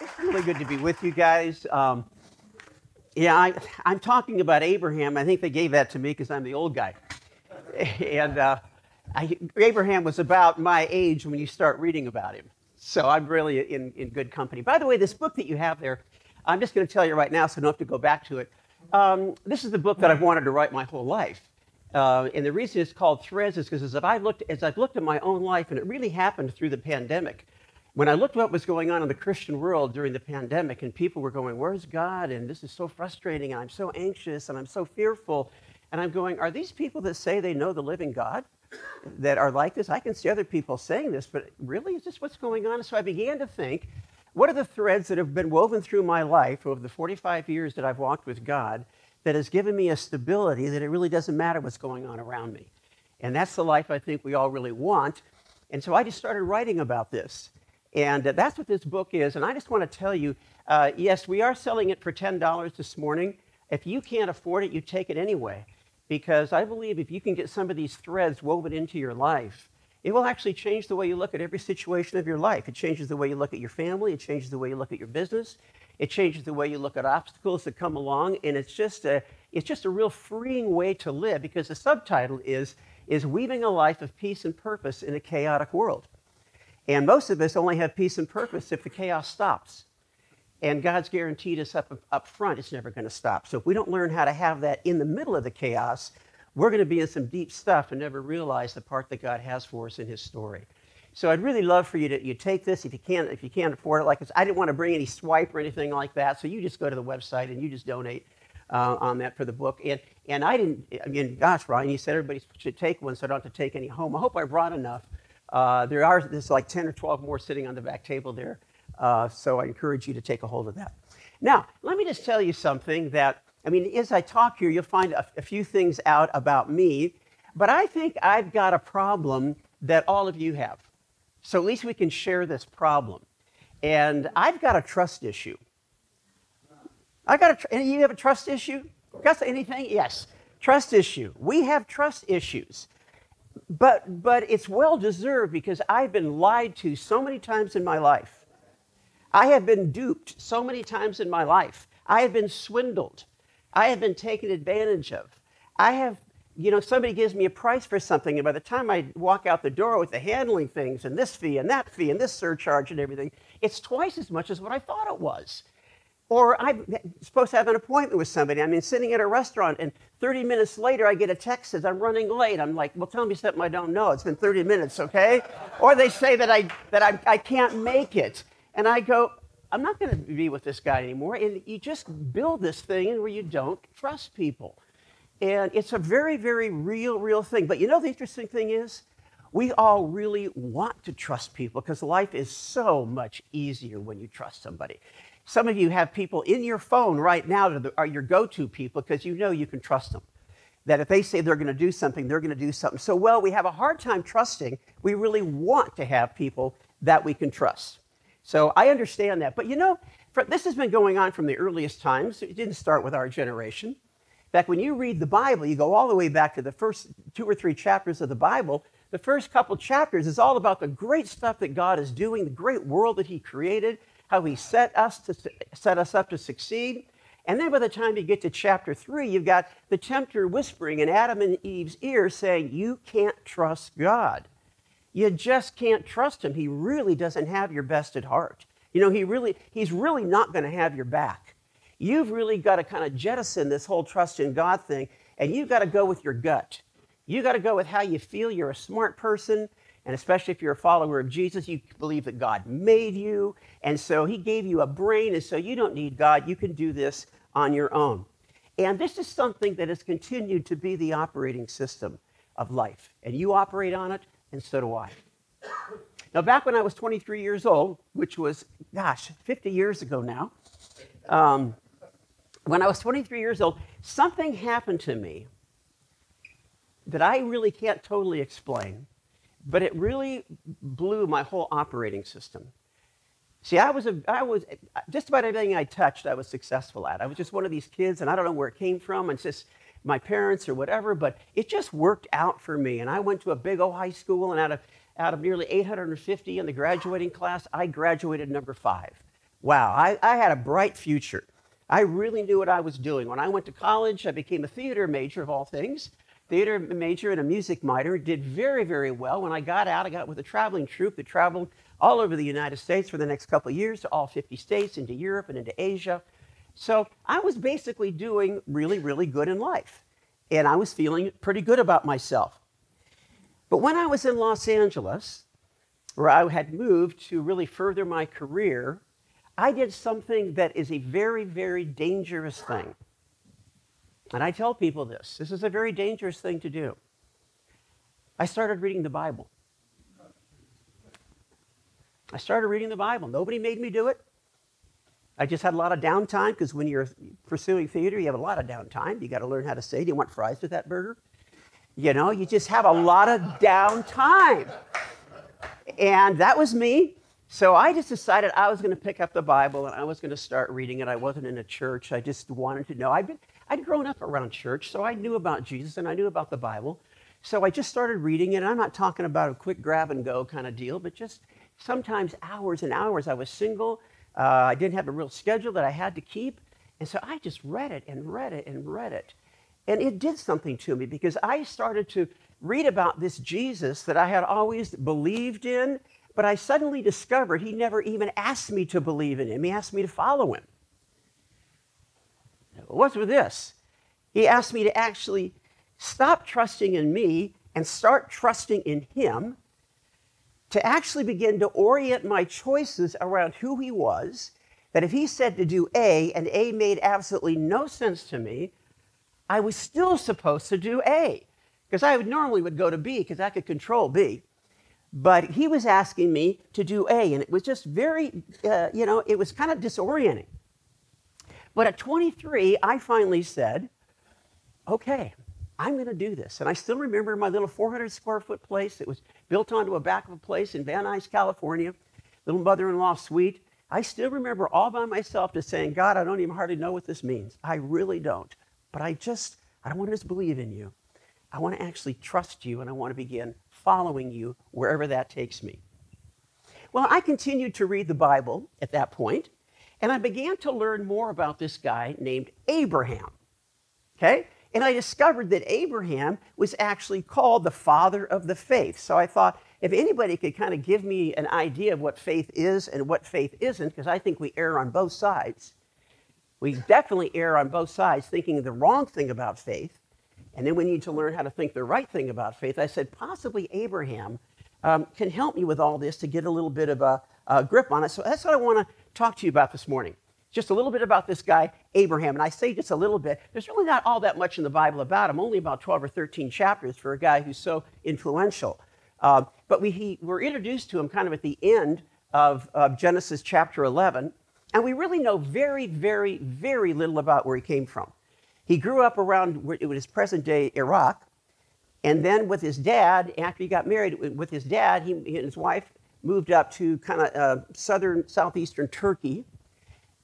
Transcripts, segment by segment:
It's really good to be with you guys. Um, yeah, I, I'm talking about Abraham. I think they gave that to me because I'm the old guy. And uh, I, Abraham was about my age when you start reading about him. So I'm really in, in good company. By the way, this book that you have there, I'm just going to tell you right now so I don't have to go back to it. Um, this is the book that I've wanted to write my whole life. Uh, and the reason it's called Threads is because as I've looked, as I've looked at my own life, and it really happened through the pandemic. When I looked at what was going on in the Christian world during the pandemic, and people were going, "Where's God?" and this is so frustrating, and I'm so anxious, and I'm so fearful, and I'm going, "Are these people that say they know the living God that are like this?" I can see other people saying this, but really, is this what's going on? So I began to think, what are the threads that have been woven through my life over the 45 years that I've walked with God? that has given me a stability that it really doesn't matter what's going on around me. And that's the life I think we all really want. And so I just started writing about this. And uh, that's what this book is. And I just want to tell you uh, yes, we are selling it for $10 this morning. If you can't afford it, you take it anyway. Because I believe if you can get some of these threads woven into your life, it will actually change the way you look at every situation of your life. It changes the way you look at your family, it changes the way you look at your business, it changes the way you look at obstacles that come along, and it's just a, it's just a real freeing way to live because the subtitle is, is Weaving a Life of Peace and Purpose in a Chaotic World. And most of us only have peace and purpose if the chaos stops. And God's guaranteed us up, up front it's never going to stop. So if we don't learn how to have that in the middle of the chaos, we're going to be in some deep stuff and never realize the part that God has for us in His story. So I'd really love for you to you take this if you can't if you can't afford it. Like I didn't want to bring any swipe or anything like that. So you just go to the website and you just donate uh, on that for the book. And and I didn't. I mean, gosh, Ryan, you said everybody should take one, so I don't have to take any home. I hope I brought enough. Uh, there are there's like 10 or 12 more sitting on the back table there. Uh, so I encourage you to take a hold of that. Now, let me just tell you something that I mean, as I talk here, you'll find a, a few things out about me, but I think I've got a problem that all of you have. So at least we can share this problem. And I've got a trust issue. I got a, you have a trust issue? Gus, anything? Yes. Trust issue. We have trust issues. But, but it's well deserved because I've been lied to so many times in my life. I have been duped so many times in my life. I have been swindled. I have been taken advantage of. I have you know, somebody gives me a price for something, and by the time I walk out the door with the handling things and this fee and that fee and this surcharge and everything, it's twice as much as what I thought it was. Or I'm supposed to have an appointment with somebody. I mean, sitting at a restaurant, and 30 minutes later, I get a text says I'm running late. I'm like, well, tell me something I don't know. It's been 30 minutes, okay? or they say that I that I, I can't make it, and I go, I'm not going to be with this guy anymore. And you just build this thing where you don't trust people. And it's a very, very real, real thing. But you know, the interesting thing is, we all really want to trust people because life is so much easier when you trust somebody. Some of you have people in your phone right now that are your go to people because you know you can trust them. That if they say they're going to do something, they're going to do something. So, well, we have a hard time trusting. We really want to have people that we can trust. So, I understand that. But you know, this has been going on from the earliest times. It didn't start with our generation. In fact, when you read the Bible, you go all the way back to the first two or three chapters of the Bible. The first couple chapters is all about the great stuff that God is doing, the great world that He created, how He set us to set us up to succeed. And then by the time you get to chapter three, you've got the tempter whispering in Adam and Eve's ear saying, You can't trust God. You just can't trust Him. He really doesn't have your best at heart. You know, he really, He's really not going to have your back you've really got to kind of jettison this whole trust in God thing, and you've got to go with your gut. You've got to go with how you feel. You're a smart person, and especially if you're a follower of Jesus, you believe that God made you, and so He gave you a brain, and so you don't need God. You can do this on your own. And this is something that has continued to be the operating system of life. And you operate on it, and so do I. Now, back when I was 23 years old, which was, gosh, 50 years ago now, um, when I was 23 years old, something happened to me that I really can't totally explain, but it really blew my whole operating system. See, I was, a, I was just about everything I touched, I was successful at. I was just one of these kids, and I don't know where it came from. It's just my parents or whatever, but it just worked out for me. And I went to a big old high school, and out of, out of nearly 850 in the graduating class, I graduated number five wow, I, I had a bright future. I really knew what I was doing. When I went to college, I became a theater major of all things, theater major and a music minor. Did very, very well. When I got out, I got with a traveling troupe that traveled all over the United States for the next couple of years to all 50 states, into Europe and into Asia. So I was basically doing really, really good in life. And I was feeling pretty good about myself. But when I was in Los Angeles, where I had moved to really further my career, I did something that is a very, very dangerous thing. And I tell people this this is a very dangerous thing to do. I started reading the Bible. I started reading the Bible. Nobody made me do it. I just had a lot of downtime because when you're pursuing theater, you have a lot of downtime. You got to learn how to say, Do you want fries with that burger? You know, you just have a lot of downtime. And that was me. So I just decided I was going to pick up the Bible and I was going to start reading it. I wasn't in a church. I just wanted to know. I'd, been, I'd grown up around church, so I knew about Jesus and I knew about the Bible. So I just started reading it. I'm not talking about a quick grab and go kind of deal, but just sometimes hours and hours. I was single. Uh, I didn't have a real schedule that I had to keep. And so I just read it and read it and read it. And it did something to me because I started to read about this Jesus that I had always believed in but I suddenly discovered he never even asked me to believe in him. He asked me to follow him. What's with this? He asked me to actually stop trusting in me and start trusting in him, to actually begin to orient my choices around who he was. That if he said to do A and A made absolutely no sense to me, I was still supposed to do A. Because I would normally would go to B because I could control B. But he was asking me to do A, and it was just very, uh, you know, it was kind of disorienting. But at 23, I finally said, okay, I'm going to do this. And I still remember my little 400 square foot place. that was built onto a back of a place in Van Nuys, California, little mother in law suite. I still remember all by myself just saying, God, I don't even hardly know what this means. I really don't. But I just, I don't want to just believe in you. I want to actually trust you and I want to begin following you wherever that takes me. Well, I continued to read the Bible at that point, and I began to learn more about this guy named Abraham. Okay? And I discovered that Abraham was actually called the father of the faith. So I thought if anybody could kind of give me an idea of what faith is and what faith isn't, because I think we err on both sides. We definitely err on both sides, thinking the wrong thing about faith and then we need to learn how to think the right thing about faith. I said, possibly Abraham um, can help me with all this to get a little bit of a, a grip on it. So that's what I want to talk to you about this morning. Just a little bit about this guy, Abraham. And I say just a little bit. There's really not all that much in the Bible about him, only about 12 or 13 chapters for a guy who's so influential. Uh, but we he, were introduced to him kind of at the end of, of Genesis chapter 11. And we really know very, very, very little about where he came from. He grew up around it was present day Iraq. And then with his dad, after he got married with his dad, he, and his wife moved up to kind of uh, southern, southeastern Turkey.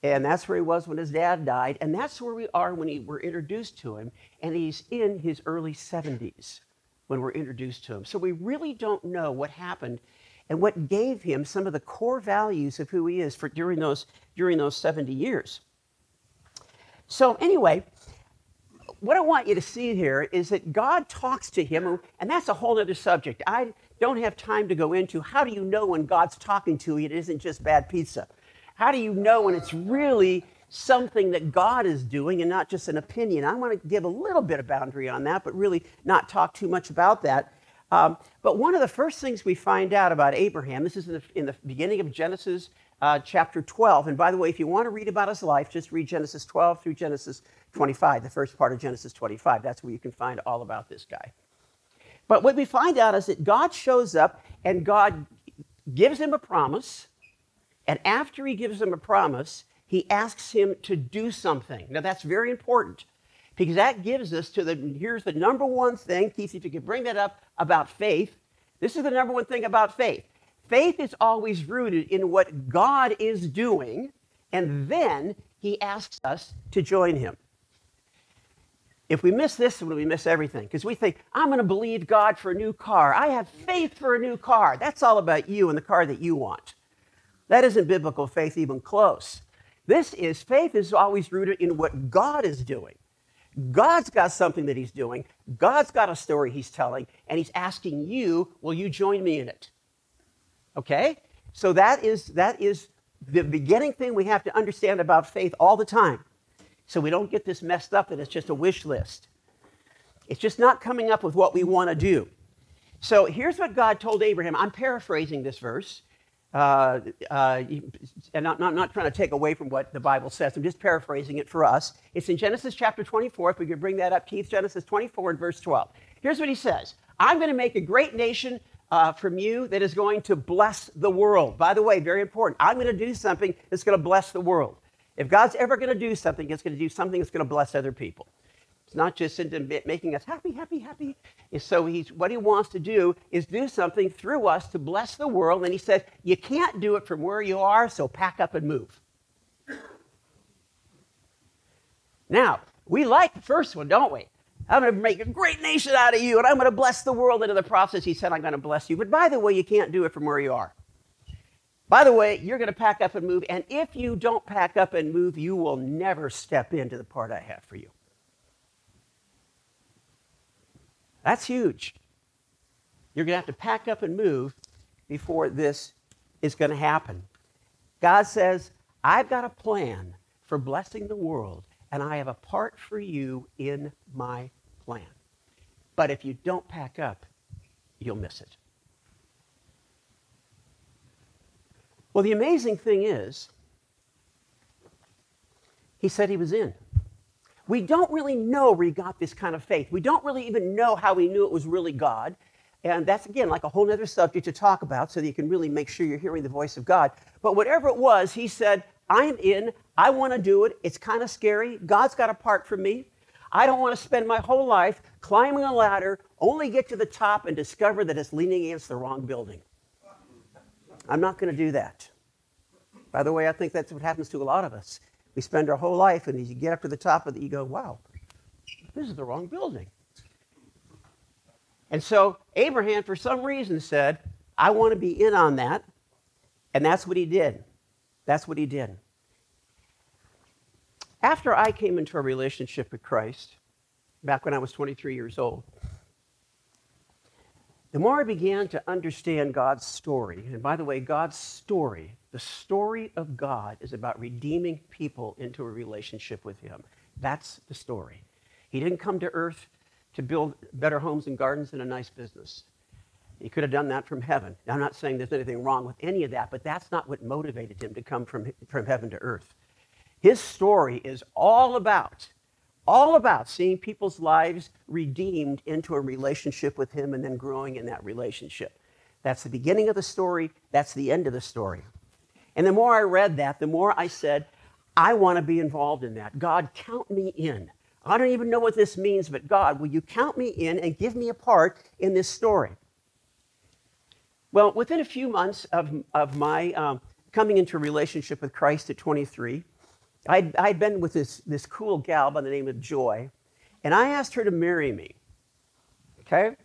And that's where he was when his dad died. And that's where we are when we were introduced to him. And he's in his early 70s when we're introduced to him. So we really don't know what happened and what gave him some of the core values of who he is for during those, during those 70 years. So, anyway, what I want you to see here is that God talks to him, and that's a whole other subject. I don't have time to go into how do you know when God's talking to you, it isn't just bad pizza? How do you know when it's really something that God is doing and not just an opinion? I want to give a little bit of boundary on that, but really not talk too much about that. Um, but one of the first things we find out about Abraham, this is in the, in the beginning of Genesis uh, chapter 12. And by the way, if you want to read about his life, just read Genesis 12 through Genesis 25, the first part of Genesis 25. That's where you can find all about this guy. But what we find out is that God shows up and God gives him a promise. And after he gives him a promise, he asks him to do something. Now, that's very important because that gives us to the here's the number one thing, Keith, if you could bring that up about faith. This is the number one thing about faith. Faith is always rooted in what God is doing, and then he asks us to join him. If we miss this we miss everything. Because we think, I'm going to believe God for a new car. I have faith for a new car. That's all about you and the car that you want. That isn't biblical faith even close. This is faith is always rooted in what God is doing. God's got something that he's doing. God's got a story he's telling, and he's asking you, will you join me in it? Okay? So that is that is the beginning thing we have to understand about faith all the time. So we don't get this messed up that it's just a wish list. It's just not coming up with what we want to do. So here's what God told Abraham. I'm paraphrasing this verse. Uh, uh, and I'm not, not trying to take away from what the Bible says. I'm just paraphrasing it for us. It's in Genesis chapter 24. If we could bring that up, Keith, Genesis 24 and verse 12. Here's what he says I'm going to make a great nation uh, from you that is going to bless the world. By the way, very important. I'm going to do something that's going to bless the world. If God's ever going to do something, it's going to do something that's going to bless other people. It's not just into making us happy, happy, happy. So he's, what he wants to do is do something through us to bless the world. And he says, you can't do it from where you are, so pack up and move. Now, we like the first one, don't we? I'm going to make a great nation out of you, and I'm going to bless the world. into the process, he said, I'm going to bless you. But by the way, you can't do it from where you are. By the way, you're going to pack up and move. And if you don't pack up and move, you will never step into the part I have for you. That's huge. You're going to have to pack up and move before this is going to happen. God says, I've got a plan for blessing the world, and I have a part for you in my plan. But if you don't pack up, you'll miss it. Well, the amazing thing is, he said he was in. We don't really know where he got this kind of faith. We don't really even know how he knew it was really God. And that's, again, like a whole other subject to talk about so that you can really make sure you're hearing the voice of God. But whatever it was, he said, I'm in. I want to do it. It's kind of scary. God's got a part for me. I don't want to spend my whole life climbing a ladder, only get to the top and discover that it's leaning against the wrong building. I'm not going to do that. By the way, I think that's what happens to a lot of us. We spend our whole life, and as you get up to the top of it, you go, wow, this is the wrong building. And so Abraham, for some reason, said, I want to be in on that. And that's what he did. That's what he did. After I came into a relationship with Christ, back when I was 23 years old, the more I began to understand God's story, and by the way, God's story the story of God is about redeeming people into a relationship with Him. That's the story. He didn't come to earth to build better homes and gardens and a nice business. He could have done that from heaven. I'm not saying there's anything wrong with any of that, but that's not what motivated him to come from, from heaven to earth. His story is all about, all about seeing people's lives redeemed into a relationship with him and then growing in that relationship. That's the beginning of the story. That's the end of the story. And the more I read that, the more I said, I want to be involved in that. God, count me in. I don't even know what this means, but God, will you count me in and give me a part in this story? Well, within a few months of, of my um, coming into a relationship with Christ at 23, I'd, I'd been with this, this cool gal by the name of Joy, and I asked her to marry me. Okay?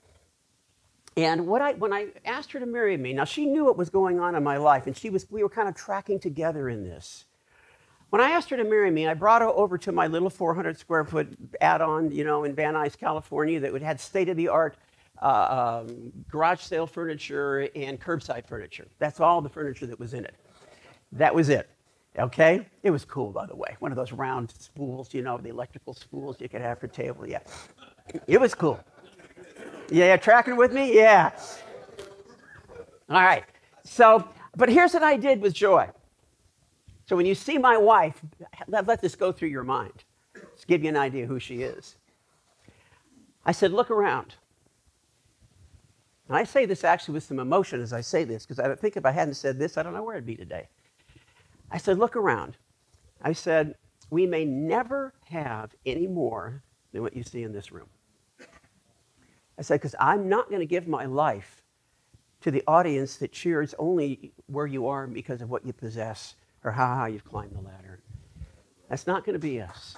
And what I, when I asked her to marry me, now she knew what was going on in my life, and she was, we were kind of tracking together in this. When I asked her to marry me, I brought her over to my little 400 square foot add-on, you know, in Van Nuys, California, that would had state-of-the-art uh, um, garage sale furniture and curbside furniture. That's all the furniture that was in it. That was it. Okay? It was cool, by the way. One of those round spools, you know, the electrical spools you could have for table. Yeah. It was cool. Yeah, tracking with me? Yeah. All right. So, but here's what I did with Joy. So when you see my wife, let, let this go through your mind. Let's give you an idea who she is. I said, look around. And I say this actually with some emotion as I say this, because I think if I hadn't said this, I don't know where I'd be today. I said, look around. I said, we may never have any more than what you see in this room. I said, because I'm not going to give my life to the audience that cheers only where you are because of what you possess or how high you've climbed the ladder. That's not going to be us.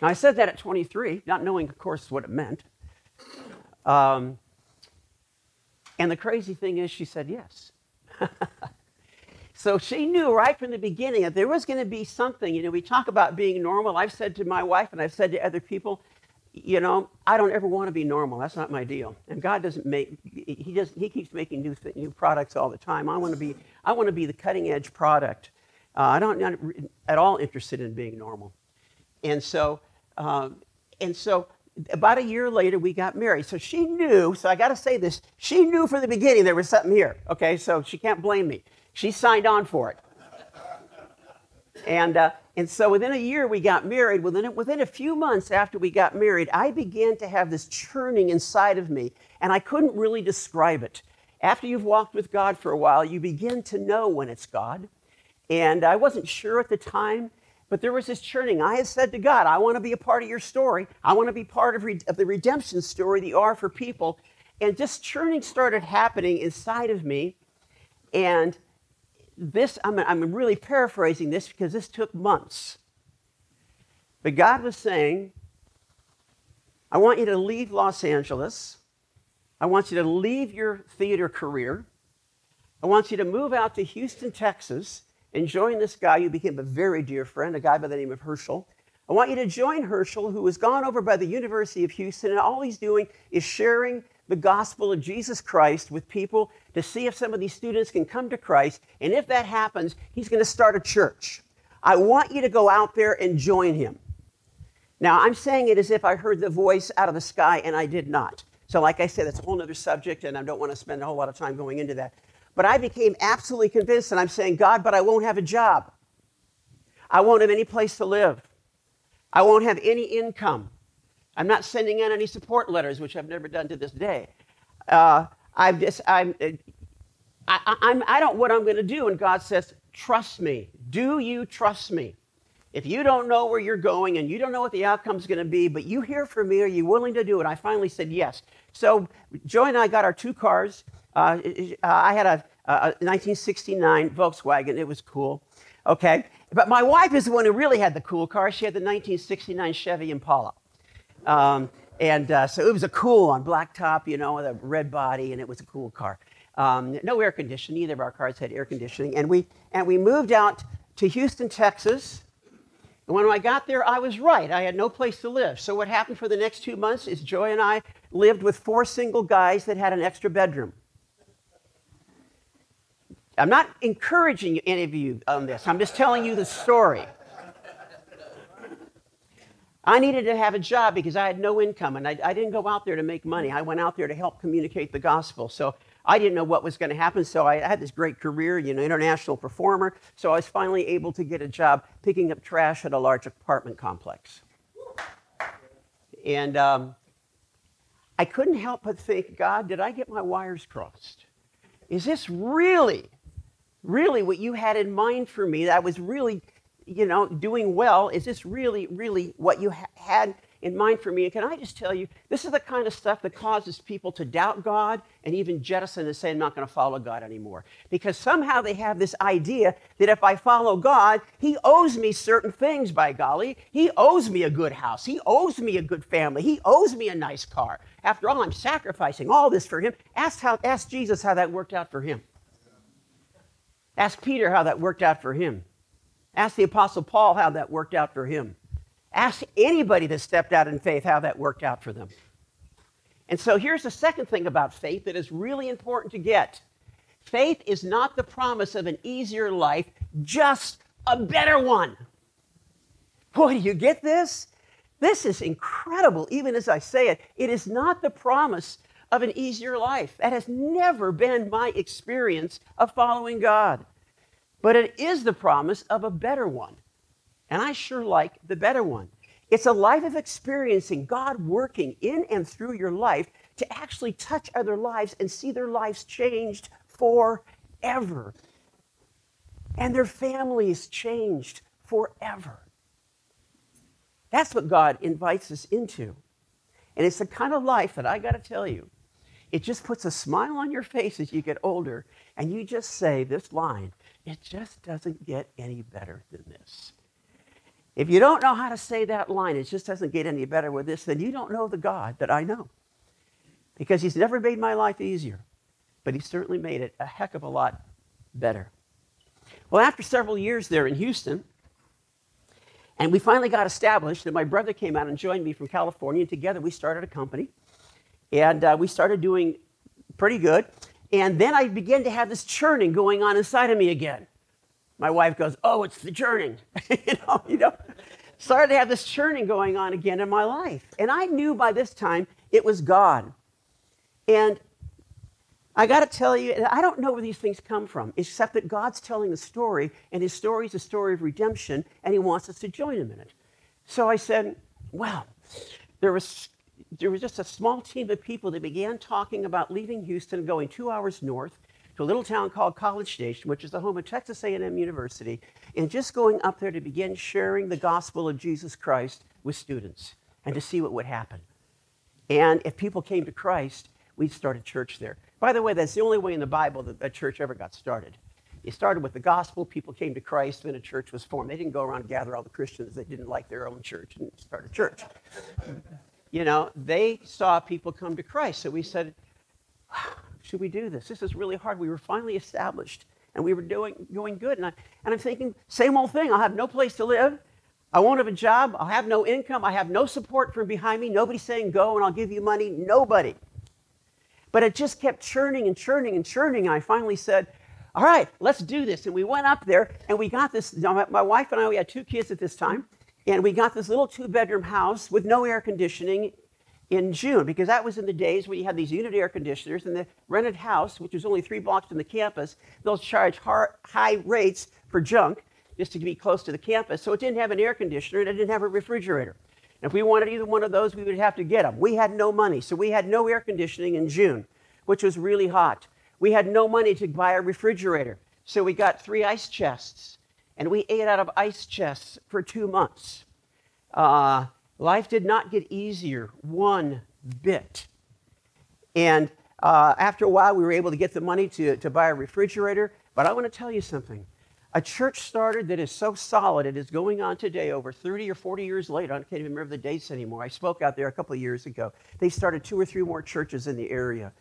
Now, I said that at 23, not knowing, of course, what it meant. Um, And the crazy thing is, she said yes. so she knew right from the beginning that there was going to be something. You know, we talk about being normal. I've said to my wife and I've said to other people, you know, I don't ever want to be normal. That's not my deal. And God doesn't make he does he keeps making new new products all the time. I want to be I want to be the cutting edge product. Uh, I don't not at all interested in being normal. And so um, and so about a year later we got married. So she knew, so I got to say this, she knew from the beginning there was something here. Okay? So she can't blame me. She signed on for it. And uh, and so within a year, we got married. Within, within a few months after we got married, I began to have this churning inside of me, and I couldn't really describe it. After you've walked with God for a while, you begin to know when it's God. And I wasn't sure at the time, but there was this churning. I had said to God, I want to be a part of your story. I want to be part of, re- of the redemption story you are for people. And just churning started happening inside of me. And this, I'm, I'm really paraphrasing this because this took months. But God was saying, I want you to leave Los Angeles. I want you to leave your theater career. I want you to move out to Houston, Texas, and join this guy who became a very dear friend, a guy by the name of Herschel. I want you to join Herschel, who was gone over by the University of Houston, and all he's doing is sharing the gospel of Jesus Christ with people to see if some of these students can come to Christ. And if that happens, he's going to start a church. I want you to go out there and join him. Now, I'm saying it as if I heard the voice out of the sky, and I did not. So, like I said, that's a whole other subject, and I don't want to spend a whole lot of time going into that. But I became absolutely convinced, and I'm saying, God, but I won't have a job. I won't have any place to live. I won't have any income. I'm not sending out any support letters, which I've never done to this day. Uh, I'm just, I'm, I, I'm, I don't know what I'm going to do. And God says, trust me. Do you trust me? If you don't know where you're going and you don't know what the outcome is going to be, but you hear from me, are you willing to do it? I finally said yes. So Joy and I got our two cars. Uh, I had a, a 1969 Volkswagen. It was cool. Okay. But my wife is the one who really had the cool car. She had the 1969 Chevy Impala. Um, and uh, so it was a cool on blacktop, you know, with a red body, and it was a cool car. Um, no air conditioning. Neither of our cars had air conditioning. And we, and we moved out to Houston, Texas. And when I got there, I was right. I had no place to live. So what happened for the next two months is Joy and I lived with four single guys that had an extra bedroom. I'm not encouraging any of you on this. I'm just telling you the story. I needed to have a job because I had no income and I, I, didn't go out there to make money. I went out there to help communicate the gospel. So I didn't know what was going to happen. So I had this great career, you know, international performer. So I was finally able to get a job picking up trash at a large apartment complex. And um, I couldn't help but think, God, did I get my wires crossed? Is this really, really what you had in mind for me? That was really you know, doing well? Is this really, really what you ha- had in mind for me? And can I just tell you, this is the kind of stuff that causes people to doubt God and even jettison and say, I'm not going to follow God anymore. Because somehow they have this idea that if I follow God, He owes me certain things, by golly. He owes me a good house. He owes me a good family. He owes me a nice car. After all, I'm sacrificing all this for Him. Ask, how, ask Jesus how that worked out for Him. Ask Peter how that worked out for him. Ask the Apostle Paul how that worked out for him. Ask anybody that stepped out in faith how that worked out for them. And so here's the second thing about faith that is really important to get faith is not the promise of an easier life, just a better one. Boy, do you get this? This is incredible, even as I say it. It is not the promise of an easier life. That has never been my experience of following God but it is the promise of a better one. And I sure like the better one. It's a life of experiencing God working in and through your life to actually touch other lives and see their lives changed forever. And their families changed forever. That's what God invites us into. And it's the kind of life that I got to tell you, it just puts a smile on your face as you get older and you just say this line it just doesn't get any better than this. If you don't know how to say that line, it just doesn't get any better with this, then you don't know the God that I know. Because He's never made my life easier. but he certainly made it a heck of a lot better. Well, after several years there in Houston, and we finally got established, and my brother came out and joined me from California, and together we started a company. And uh, we started doing pretty good. And then I began to have this churning going on inside of me again. My wife goes, Oh, it's the churning. you know, you know. Started to have this churning going on again in my life. And I knew by this time it was God. And I got to tell you, I don't know where these things come from, except that God's telling a story, and his story is a story of redemption, and he wants us to join him in it. So I said, well, there was, there was just a small team of people that began talking about leaving Houston and going two hours north to a little town called College Station, which is the home of Texas A&M University, and just going up there to begin sharing the gospel of Jesus Christ with students and to see what would happen. And if people came to Christ, we'd start a church there. By the way, that's the only way in the Bible that a church ever got started. It started with the gospel, people came to Christ, then a church was formed. They didn't go around and gather all the Christians that didn't like their own church and start a church. You know, they saw people come to Christ. So we said, should we do this? This is really hard. We were finally established and we were doing, going good. And, I, and I'm thinking, same old thing. I'll have no place to live. I won't have a job. I'll have no income. I have no support from behind me. Nobody saying go and I'll give you money. Nobody. But it just kept churning and churning and churning. And I finally said, all right, let's do this. And we went up there and we got this. My wife and I, we had two kids at this time. And we got this little two bedroom house with no air conditioning in June because that was in the days when you had these unit air conditioners and the rented house, which was only three blocks from the campus, they'll charge high rates for junk just to be close to the campus. So it didn't have an air conditioner and it didn't have a refrigerator. And If we wanted either one of those, we would have to get them. We had no money, so we had no air conditioning in June, which was really hot. We had no money to buy a refrigerator, so we got three ice chests, and we ate out of ice chests for two months. Uh, life did not get easier one bit. And uh, after a while, we were able to get the money to, to buy a refrigerator. But I want to tell you something a church started that is so solid, it is going on today over 30 or 40 years later. I can't even remember the dates anymore. I spoke out there a couple of years ago. They started two or three more churches in the area.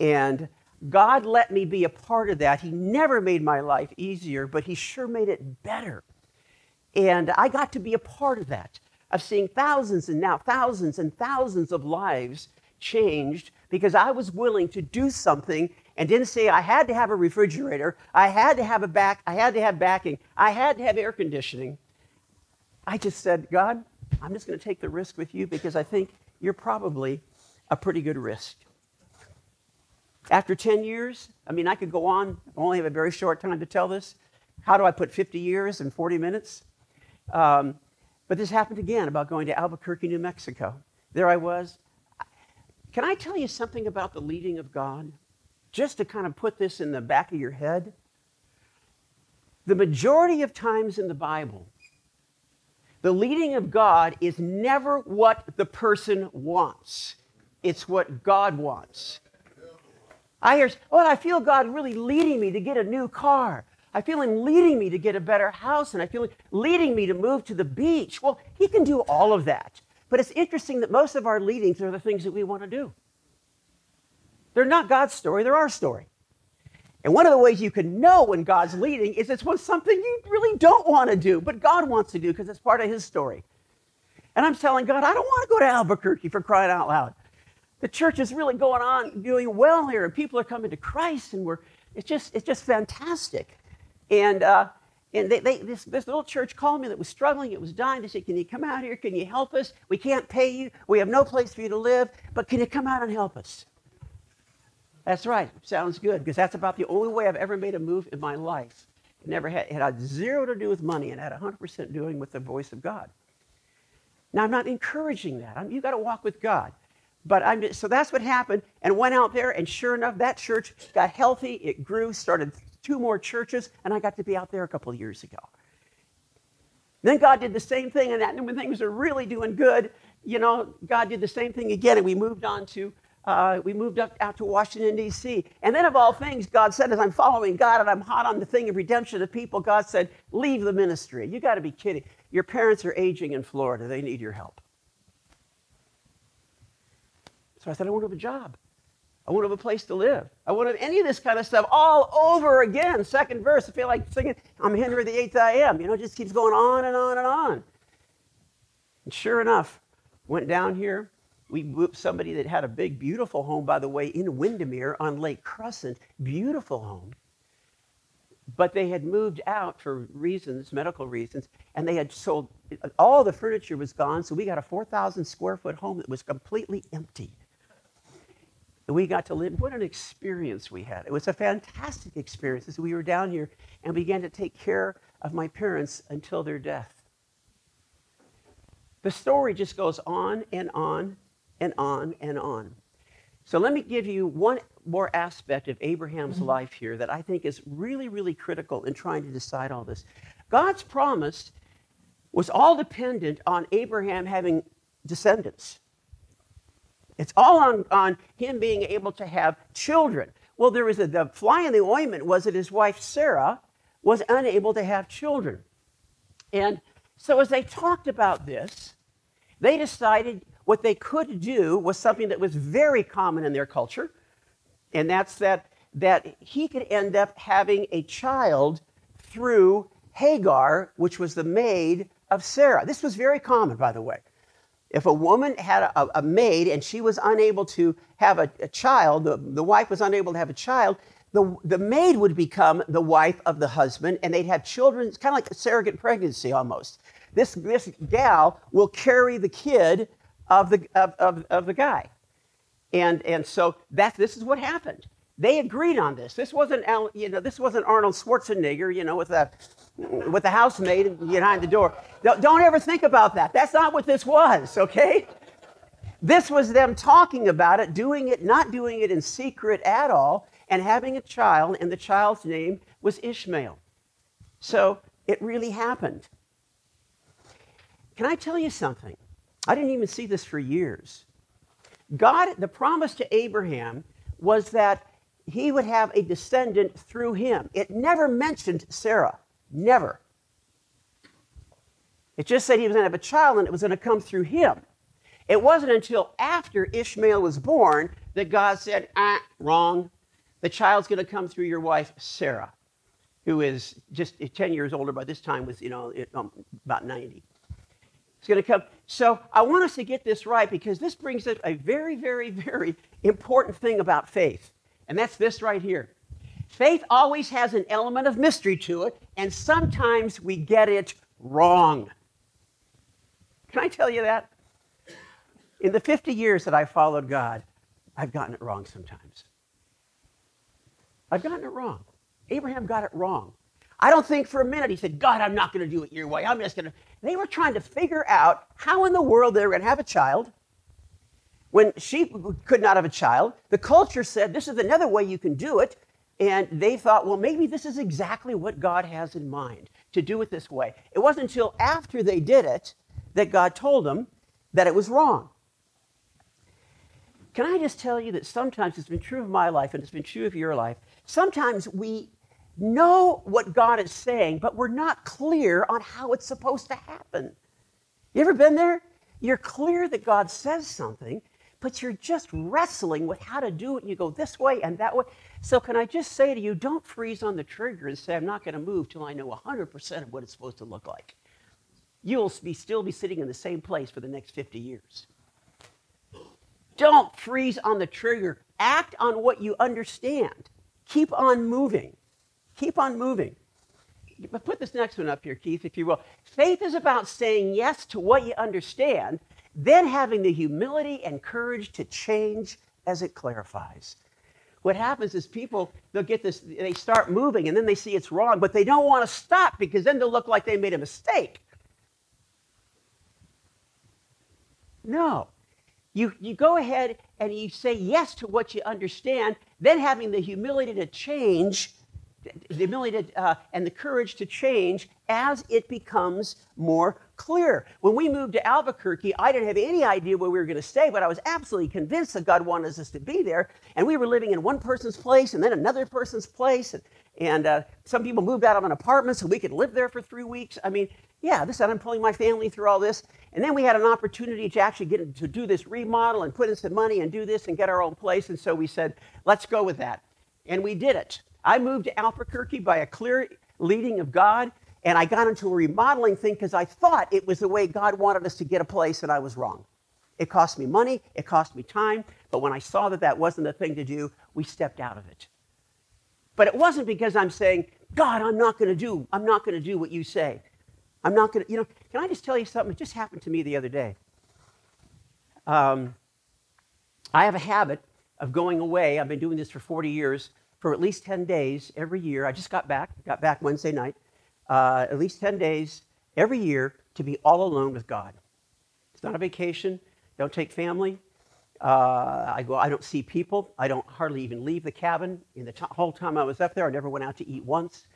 And God let me be a part of that. He never made my life easier, but He sure made it better. And I got to be a part of that, of seeing thousands and now thousands and thousands of lives changed because I was willing to do something and didn't say I had to have a refrigerator, I had to have a back, I had to have backing, I had to have air conditioning. I just said, God, I'm just going to take the risk with you because I think you're probably a pretty good risk. After 10 years, I mean, I could go on, I only have a very short time to tell this. How do I put 50 years in 40 minutes? Um, but this happened again about going to Albuquerque, New Mexico. There I was. Can I tell you something about the leading of God? just to kind of put this in the back of your head, the majority of times in the Bible, the leading of God is never what the person wants, it's what God wants. I hear, oh, I feel God really leading me to get a new car. I feel Him leading me to get a better house, and I feel Him leading me to move to the beach. Well, He can do all of that. But it's interesting that most of our leadings are the things that we want to do. They're not God's story, they're our story. And one of the ways you can know when God's leading is it's when something you really don't want to do, but God wants to do because it's part of His story. And I'm telling God, I don't want to go to Albuquerque for crying out loud. The church is really going on, doing well here, and people are coming to Christ, and we're it's just it's just fantastic. And uh, and they, they, this, this little church called me that was struggling, it was dying. They said, Can you come out here? Can you help us? We can't pay you. We have no place for you to live, but can you come out and help us? That's right. Sounds good because that's about the only way I've ever made a move in my life. It never had, it had zero to do with money and had 100% doing with the voice of God. Now, I'm not encouraging that. I'm, you got to walk with God. But I'm just, so that's what happened and went out there, and sure enough, that church got healthy. It grew, started two more churches, and I got to be out there a couple of years ago. Then God did the same thing, and that and when things are really doing good, you know, God did the same thing again, and we moved on to uh, we moved up out to Washington, D.C. And then, of all things, God said, as I'm following God and I'm hot on the thing of redemption of people, God said, Leave the ministry. You got to be kidding. Your parents are aging in Florida, they need your help. So I said, I want to have a job. I won't have a place to live. I won't have any of this kind of stuff all over again. Second verse, I feel like singing, I'm Henry the Eighth I am. You know, it just keeps going on and on and on. And sure enough, went down here. We moved somebody that had a big, beautiful home, by the way, in Windermere on Lake Crescent. Beautiful home. But they had moved out for reasons, medical reasons, and they had sold, all the furniture was gone, so we got a 4,000 square foot home that was completely empty. And we got to live. What an experience we had. It was a fantastic experience as we were down here and began to take care of my parents until their death. The story just goes on and on and on and on. So let me give you one more aspect of Abraham's mm-hmm. life here that I think is really, really critical in trying to decide all this. God's promise was all dependent on Abraham having descendants. It's all on, on him being able to have children. Well, there was a, the fly in the ointment was that his wife Sarah was unable to have children. And so as they talked about this, they decided what they could do was something that was very common in their culture, and that's that, that he could end up having a child through Hagar, which was the maid of Sarah. This was very common, by the way. If a woman had a, a maid and she was unable to have a, a child, the, the wife was unable to have a child, the, the maid would become the wife of the husband and they'd have children. It's kind of like a surrogate pregnancy almost. This, this gal will carry the kid of the, of, of, of the guy. And, and so that, this is what happened. They agreed on this. This wasn't, you know, this wasn't Arnold Schwarzenegger, you know, with a, with the housemaid behind the door. Don't ever think about that. That's not what this was, okay? This was them talking about it, doing it, not doing it in secret at all, and having a child, and the child's name was Ishmael. So it really happened. Can I tell you something? I didn't even see this for years. God, the promise to Abraham was that he would have a descendant through him. It never mentioned Sarah. Never. It just said he was going to have a child and it was going to come through him. It wasn't until after Ishmael was born that God said, ah, wrong. The child's going to come through your wife, Sarah, who is just 10 years older by this time, was, you know, um, about 90. It's going to come. So I want us to get this right because this brings up a very, very, very important thing about faith. And that's this right here. Faith always has an element of mystery to it, and sometimes we get it wrong. Can I tell you that? In the 50 years that I've followed God, I've gotten it wrong sometimes. I've gotten it wrong. Abraham got it wrong. I don't think for a minute he said, God, I'm not going to do it your way. I'm just going to. They were trying to figure out how in the world they were going to have a child. When she could not have a child, the culture said, This is another way you can do it. And they thought, well, maybe this is exactly what God has in mind to do it this way. It wasn't until after they did it that God told them that it was wrong. Can I just tell you that sometimes it's been true of my life and it's been true of your life. Sometimes we know what God is saying, but we're not clear on how it's supposed to happen. You ever been there? You're clear that God says something, but you're just wrestling with how to do it. And you go this way and that way. So, can I just say to you, don't freeze on the trigger and say, I'm not going to move till I know 100% of what it's supposed to look like. You'll be, still be sitting in the same place for the next 50 years. Don't freeze on the trigger. Act on what you understand. Keep on moving. Keep on moving. But put this next one up here, Keith, if you will. Faith is about saying yes to what you understand then having the humility and courage to change as it clarifies. What happens is people, they'll get this, they start moving and then they see it's wrong, but they don't want to stop because then they'll look like they made a mistake. No. You, you go ahead and you say yes to what you understand, then having the humility to change, the humility to, uh, and the courage to change as it becomes more clear. When we moved to Albuquerque, I didn't have any idea where we were going to stay, but I was absolutely convinced that God wanted us to be there. And we were living in one person's place and then another person's place. And, and uh, some people moved out of an apartment so we could live there for three weeks. I mean, yeah, this and I'm pulling my family through all this. And then we had an opportunity to actually get to do this remodel and put in some money and do this and get our own place. And so we said, let's go with that. And we did it. I moved to Albuquerque by a clear leading of God. And I got into a remodeling thing because I thought it was the way God wanted us to get a place, and I was wrong. It cost me money, it cost me time, but when I saw that that wasn't the thing to do, we stepped out of it. But it wasn't because I'm saying, God, I'm not going to do, I'm not going to do what you say. I'm not going to, you know, can I just tell you something? It just happened to me the other day. Um, I have a habit of going away. I've been doing this for 40 years for at least 10 days every year. I just got back, got back Wednesday night uh, at least 10 days every year to be all alone with God. It's not a vacation. Don't take family. Uh, I, go, I don't see people. I don't hardly even leave the cabin. In the whole time I was up there, I never went out to eat once.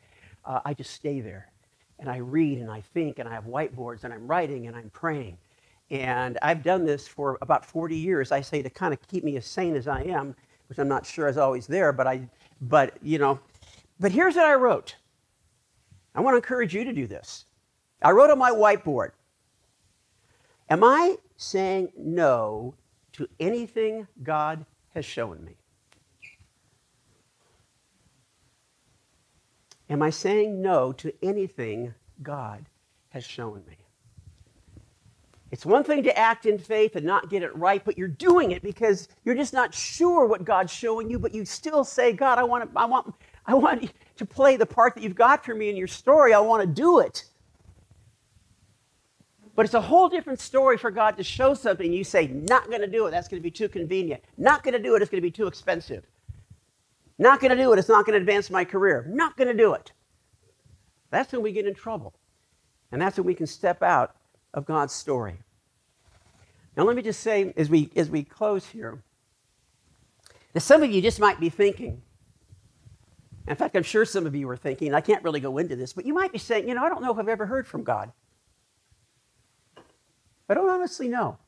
Uh, I just stay there. And I read and I think and I have whiteboards and I'm writing and I'm praying. And I've done this for about 40 years. I say to kind of keep me as sane as I am, which I'm not sure is always there, but I, but you know, but here's what I wrote. I want to encourage you to do this. I wrote on my whiteboard Am I saying no to anything God has shown me? Am I saying no to anything God has shown me? It's one thing to act in faith and not get it right, but you're doing it because you're just not sure what God's showing you, but you still say, God, I want, to, I want, I want to play the part that you've got for me in your story. I want to do it. But it's a whole different story for God to show something. You say, not going to do it. That's going to be too convenient. Not going to do it. It's going to be too expensive. Not going to do it. It's not going to advance my career. Not going to do it. That's when we get in trouble. And that's when we can step out of God's story. Now, let me just say as we, as we close here that some of you just might be thinking, in fact, I'm sure some of you are thinking, I can't really go into this, but you might be saying, you know, I don't know if I've ever heard from God. I don't honestly know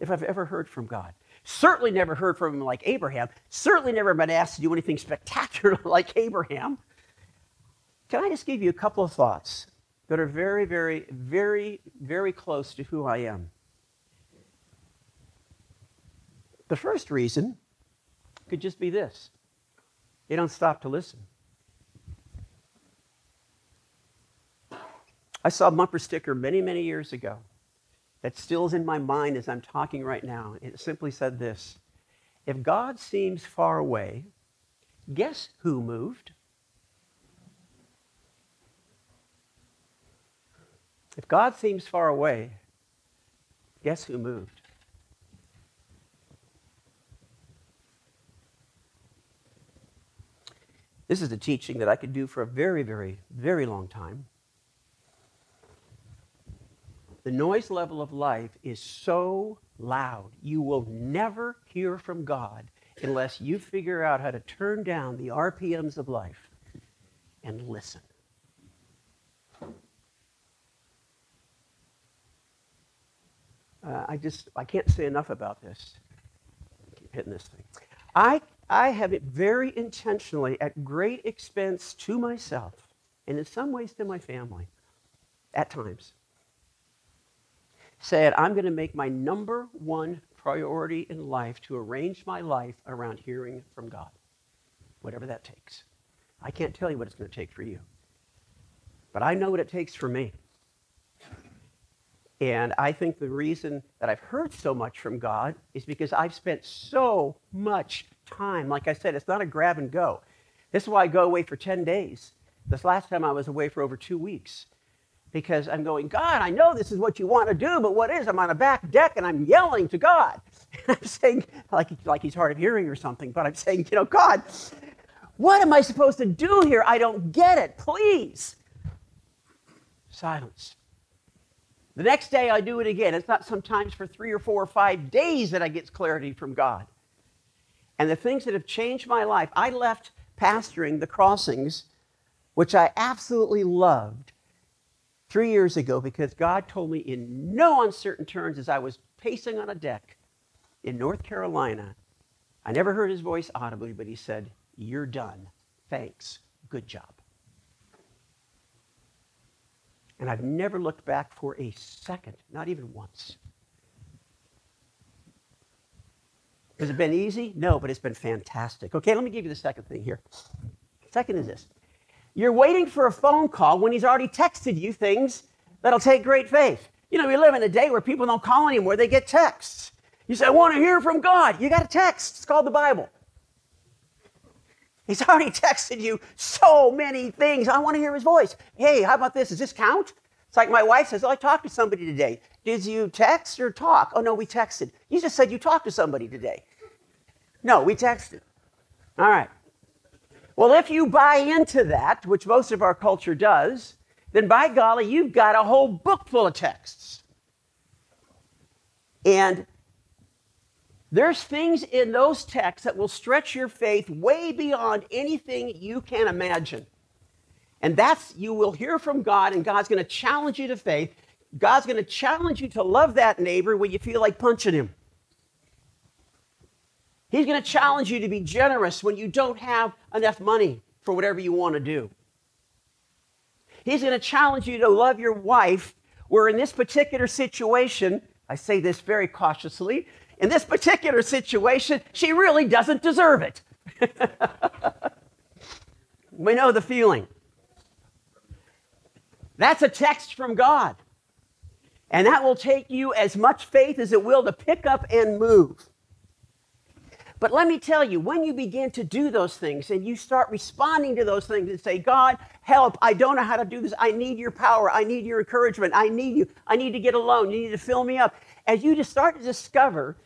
if I've ever heard from God. Certainly never heard from him like Abraham. Certainly never been asked to do anything spectacular like Abraham. Can I just give you a couple of thoughts that are very, very, very, very close to who I am? The first reason could just be this you don't stop to listen. I saw a bumper sticker many, many years ago that still is in my mind as I'm talking right now. It simply said this If God seems far away, guess who moved? If God seems far away, guess who moved? This is a teaching that I could do for a very, very, very long time. The noise level of life is so loud, you will never hear from God unless you figure out how to turn down the RPMs of life and listen. Uh, I just, I can't say enough about this. Keep hitting this thing. I I have it very intentionally, at great expense to myself, and in some ways to my family, at times, said, I'm going to make my number one priority in life to arrange my life around hearing from God, whatever that takes. I can't tell you what it's going to take for you, but I know what it takes for me. And I think the reason that I've heard so much from God is because I've spent so much time. Like I said, it's not a grab and go. This is why I go away for 10 days. This last time I was away for over two weeks because I'm going, God, I know this is what you want to do, but what is? I'm on a back deck and I'm yelling to God. And I'm saying, like, like he's hard of hearing or something, but I'm saying, you know, God, what am I supposed to do here? I don't get it. Please. Silence. The next day I do it again. It's not sometimes for three or four or five days that I get clarity from God and the things that have changed my life. I left pastoring the crossings, which I absolutely loved, three years ago because God told me in no uncertain terms as I was pacing on a deck in North Carolina. I never heard his voice audibly, but he said, You're done. Thanks. Good job. And I've never looked back for a second, not even once. Has it been easy? No, but it's been fantastic. Okay, let me give you the second thing here. Second is this you're waiting for a phone call when he's already texted you things that'll take great faith. You know, we live in a day where people don't call anymore, they get texts. You say, I want to hear from God. You got a text. It's called the Bible. He's already texted you so many things. I want to hear his voice. Hey, how about this? Does this count? It's like my wife says, oh, I talked to somebody today. Did you text or talk? Oh, no, we texted. You just said you talked to somebody today. No, we texted. All right. Well, if you buy into that, which most of our culture does, then by golly, you've got a whole book full of texts. And there's things in those texts that will stretch your faith way beyond anything you can imagine. And that's, you will hear from God, and God's going to challenge you to faith. God's going to challenge you to love that neighbor when you feel like punching him. He's going to challenge you to be generous when you don't have enough money for whatever you want to do. He's going to challenge you to love your wife, where in this particular situation, I say this very cautiously, in this particular situation, she really doesn't deserve it. we know the feeling. That's a text from God. And that will take you as much faith as it will to pick up and move. But let me tell you, when you begin to do those things and you start responding to those things and say, God, help, I don't know how to do this. I need your power. I need your encouragement. I need you. I need to get alone. You need to fill me up. As you just start to discover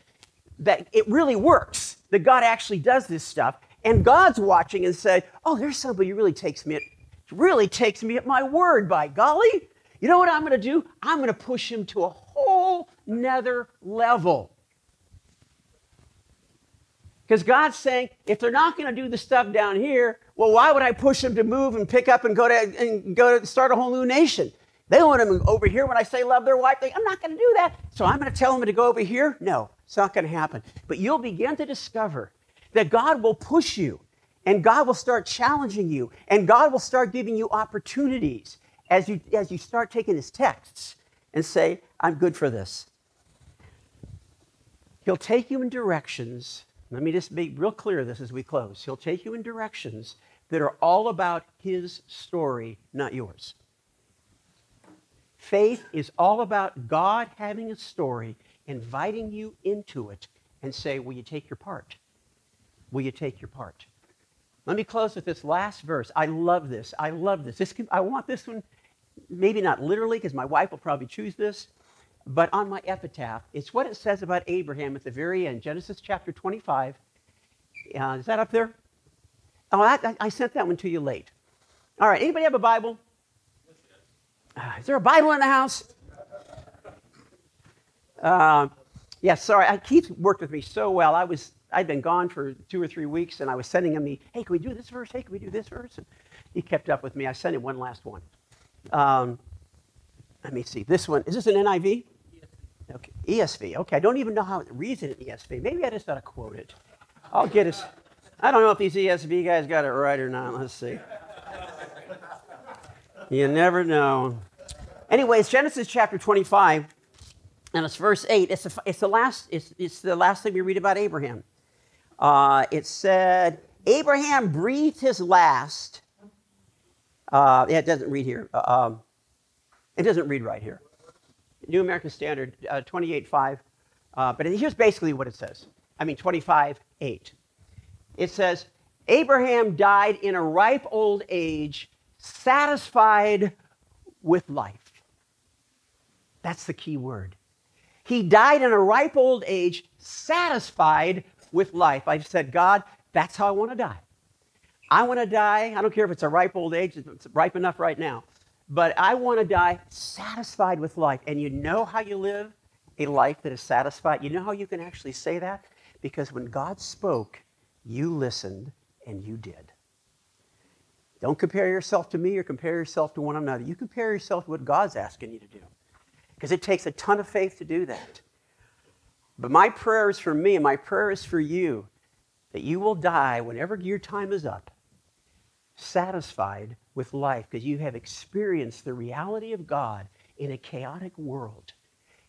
that it really works, that God actually does this stuff, and God's watching and say, oh, there's somebody who really takes me at, really takes me at my word, by golly. You know what I'm going to do? I'm going to push him to a whole nother level. Because God's saying, if they're not going to do the stuff down here, well, why would I push them to move and pick up and go to and go to start a whole new nation? They want them over here when I say love their wife. They, I'm not going to do that. So I'm going to tell them to go over here? No, it's not going to happen. But you'll begin to discover that God will push you and God will start challenging you and God will start giving you opportunities as you, as you start taking his texts and say, I'm good for this. He'll take you in directions let me just make real clear this as we close. He'll take you in directions that are all about his story, not yours. Faith is all about God having a story, inviting you into it, and say, Will you take your part? Will you take your part? Let me close with this last verse. I love this. I love this. this can, I want this one, maybe not literally, because my wife will probably choose this, but on my epitaph, it's what it says about Abraham at the very end, Genesis chapter 25. Uh, is that up there? Oh, I, I, sent that one to you late. All right, anybody have a Bible? Uh, is there a Bible in the house? Uh, yeah, sorry. I, Keith worked with me so well. I was I'd been gone for two or three weeks, and I was sending him the, hey, can we do this verse? Hey, can we do this verse? And he kept up with me. I sent him one last one. Um, let me see. This one, is this an NIV? ESV. Okay, I don't even know how it reads it in ESV. Maybe I just ought to quote it. I'll get it. I don't know if these ESV guys got it right or not. Let's see. You never know. Anyways, Genesis chapter 25, and it's verse 8. It's, the, it's, the, last, it's, it's the last thing we read about Abraham. Uh, it said, Abraham breathed his last. Uh, yeah, it doesn't read here. Uh, um, it doesn't read right here. New American Standard, uh, 28.5. Uh, but here's basically what it says. I mean, 25.8. It says, Abraham died in a ripe old age, satisfied with life. That's the key word. He died in a ripe old age, satisfied with life. I said, God, that's how I want to die. I want to die. I don't care if it's a ripe old age, it's ripe enough right now but I want to die satisfied with life. And you know how you live a life that is satisfied? You know how you can actually say that? Because when God spoke, you listened and you did. Don't compare yourself to me or compare yourself to one another. You compare yourself to what God's asking you to do. Because it takes a ton of faith to do that. But my prayer is for me and my prayer is for you that you will die whenever your time is up, satisfied with life because you have experienced the reality of God in a chaotic world.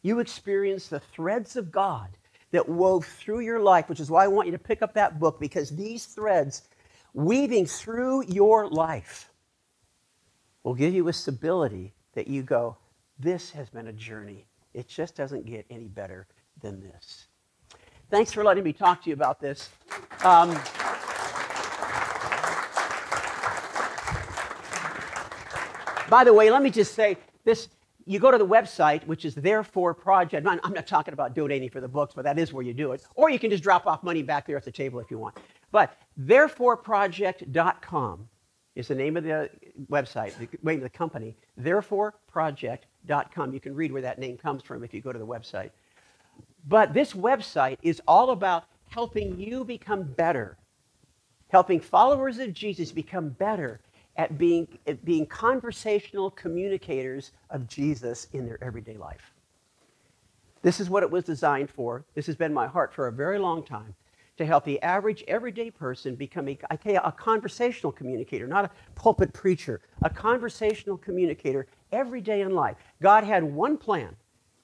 You experience the threads of God that wove through your life, which is why I want you to pick up that book because these threads weaving through your life will give you a stability that you go, this has been a journey. It just doesn't get any better than this. Thanks for letting me talk to you about this. Um, by the way, let me just say this you go to the website, which is Therefore Project. I'm not talking about donating for the books, but that is where you do it. Or you can just drop off money back there at the table if you want. But thereforeproject.com is the name of the website, the name of the company. Thereforeproject.com. You can read where that name comes from if you go to the website. But this website is all about helping you become better, helping followers of Jesus become better at being, at being conversational communicators of Jesus in their everyday life. This is what it was designed for. This has been my heart for a very long time to help the average everyday person become a, a conversational communicator, not a pulpit preacher, a conversational communicator every day in life. God had one plan,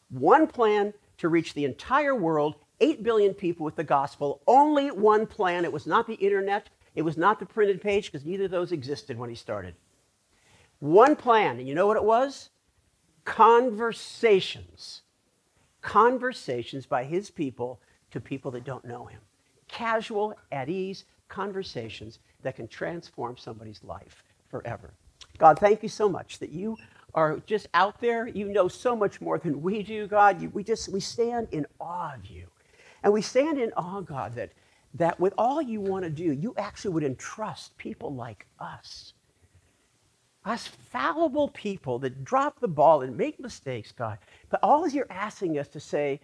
one plan to reach the entire world, 8 billion people with the gospel, only one plan. It was not the internet, it was not the printed page because neither of those existed when he started. One plan, and you know what it was? Conversations. Conversations by his people to people that don't know him. Casual, at ease conversations that can transform somebody's life forever. God, thank you so much that you are just out there. You know so much more than we do, God. You, we just we stand in awe of you. And we stand in awe, God, that that with all you want to do, you actually would entrust people like us. Us fallible people that drop the ball and make mistakes, God. But all you're asking us to say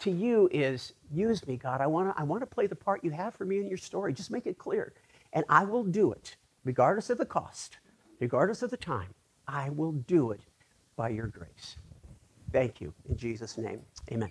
to you is, use me, God. I want to I want to play the part you have for me in your story. Just make it clear. And I will do it, regardless of the cost, regardless of the time. I will do it by your grace. Thank you. In Jesus' name, amen.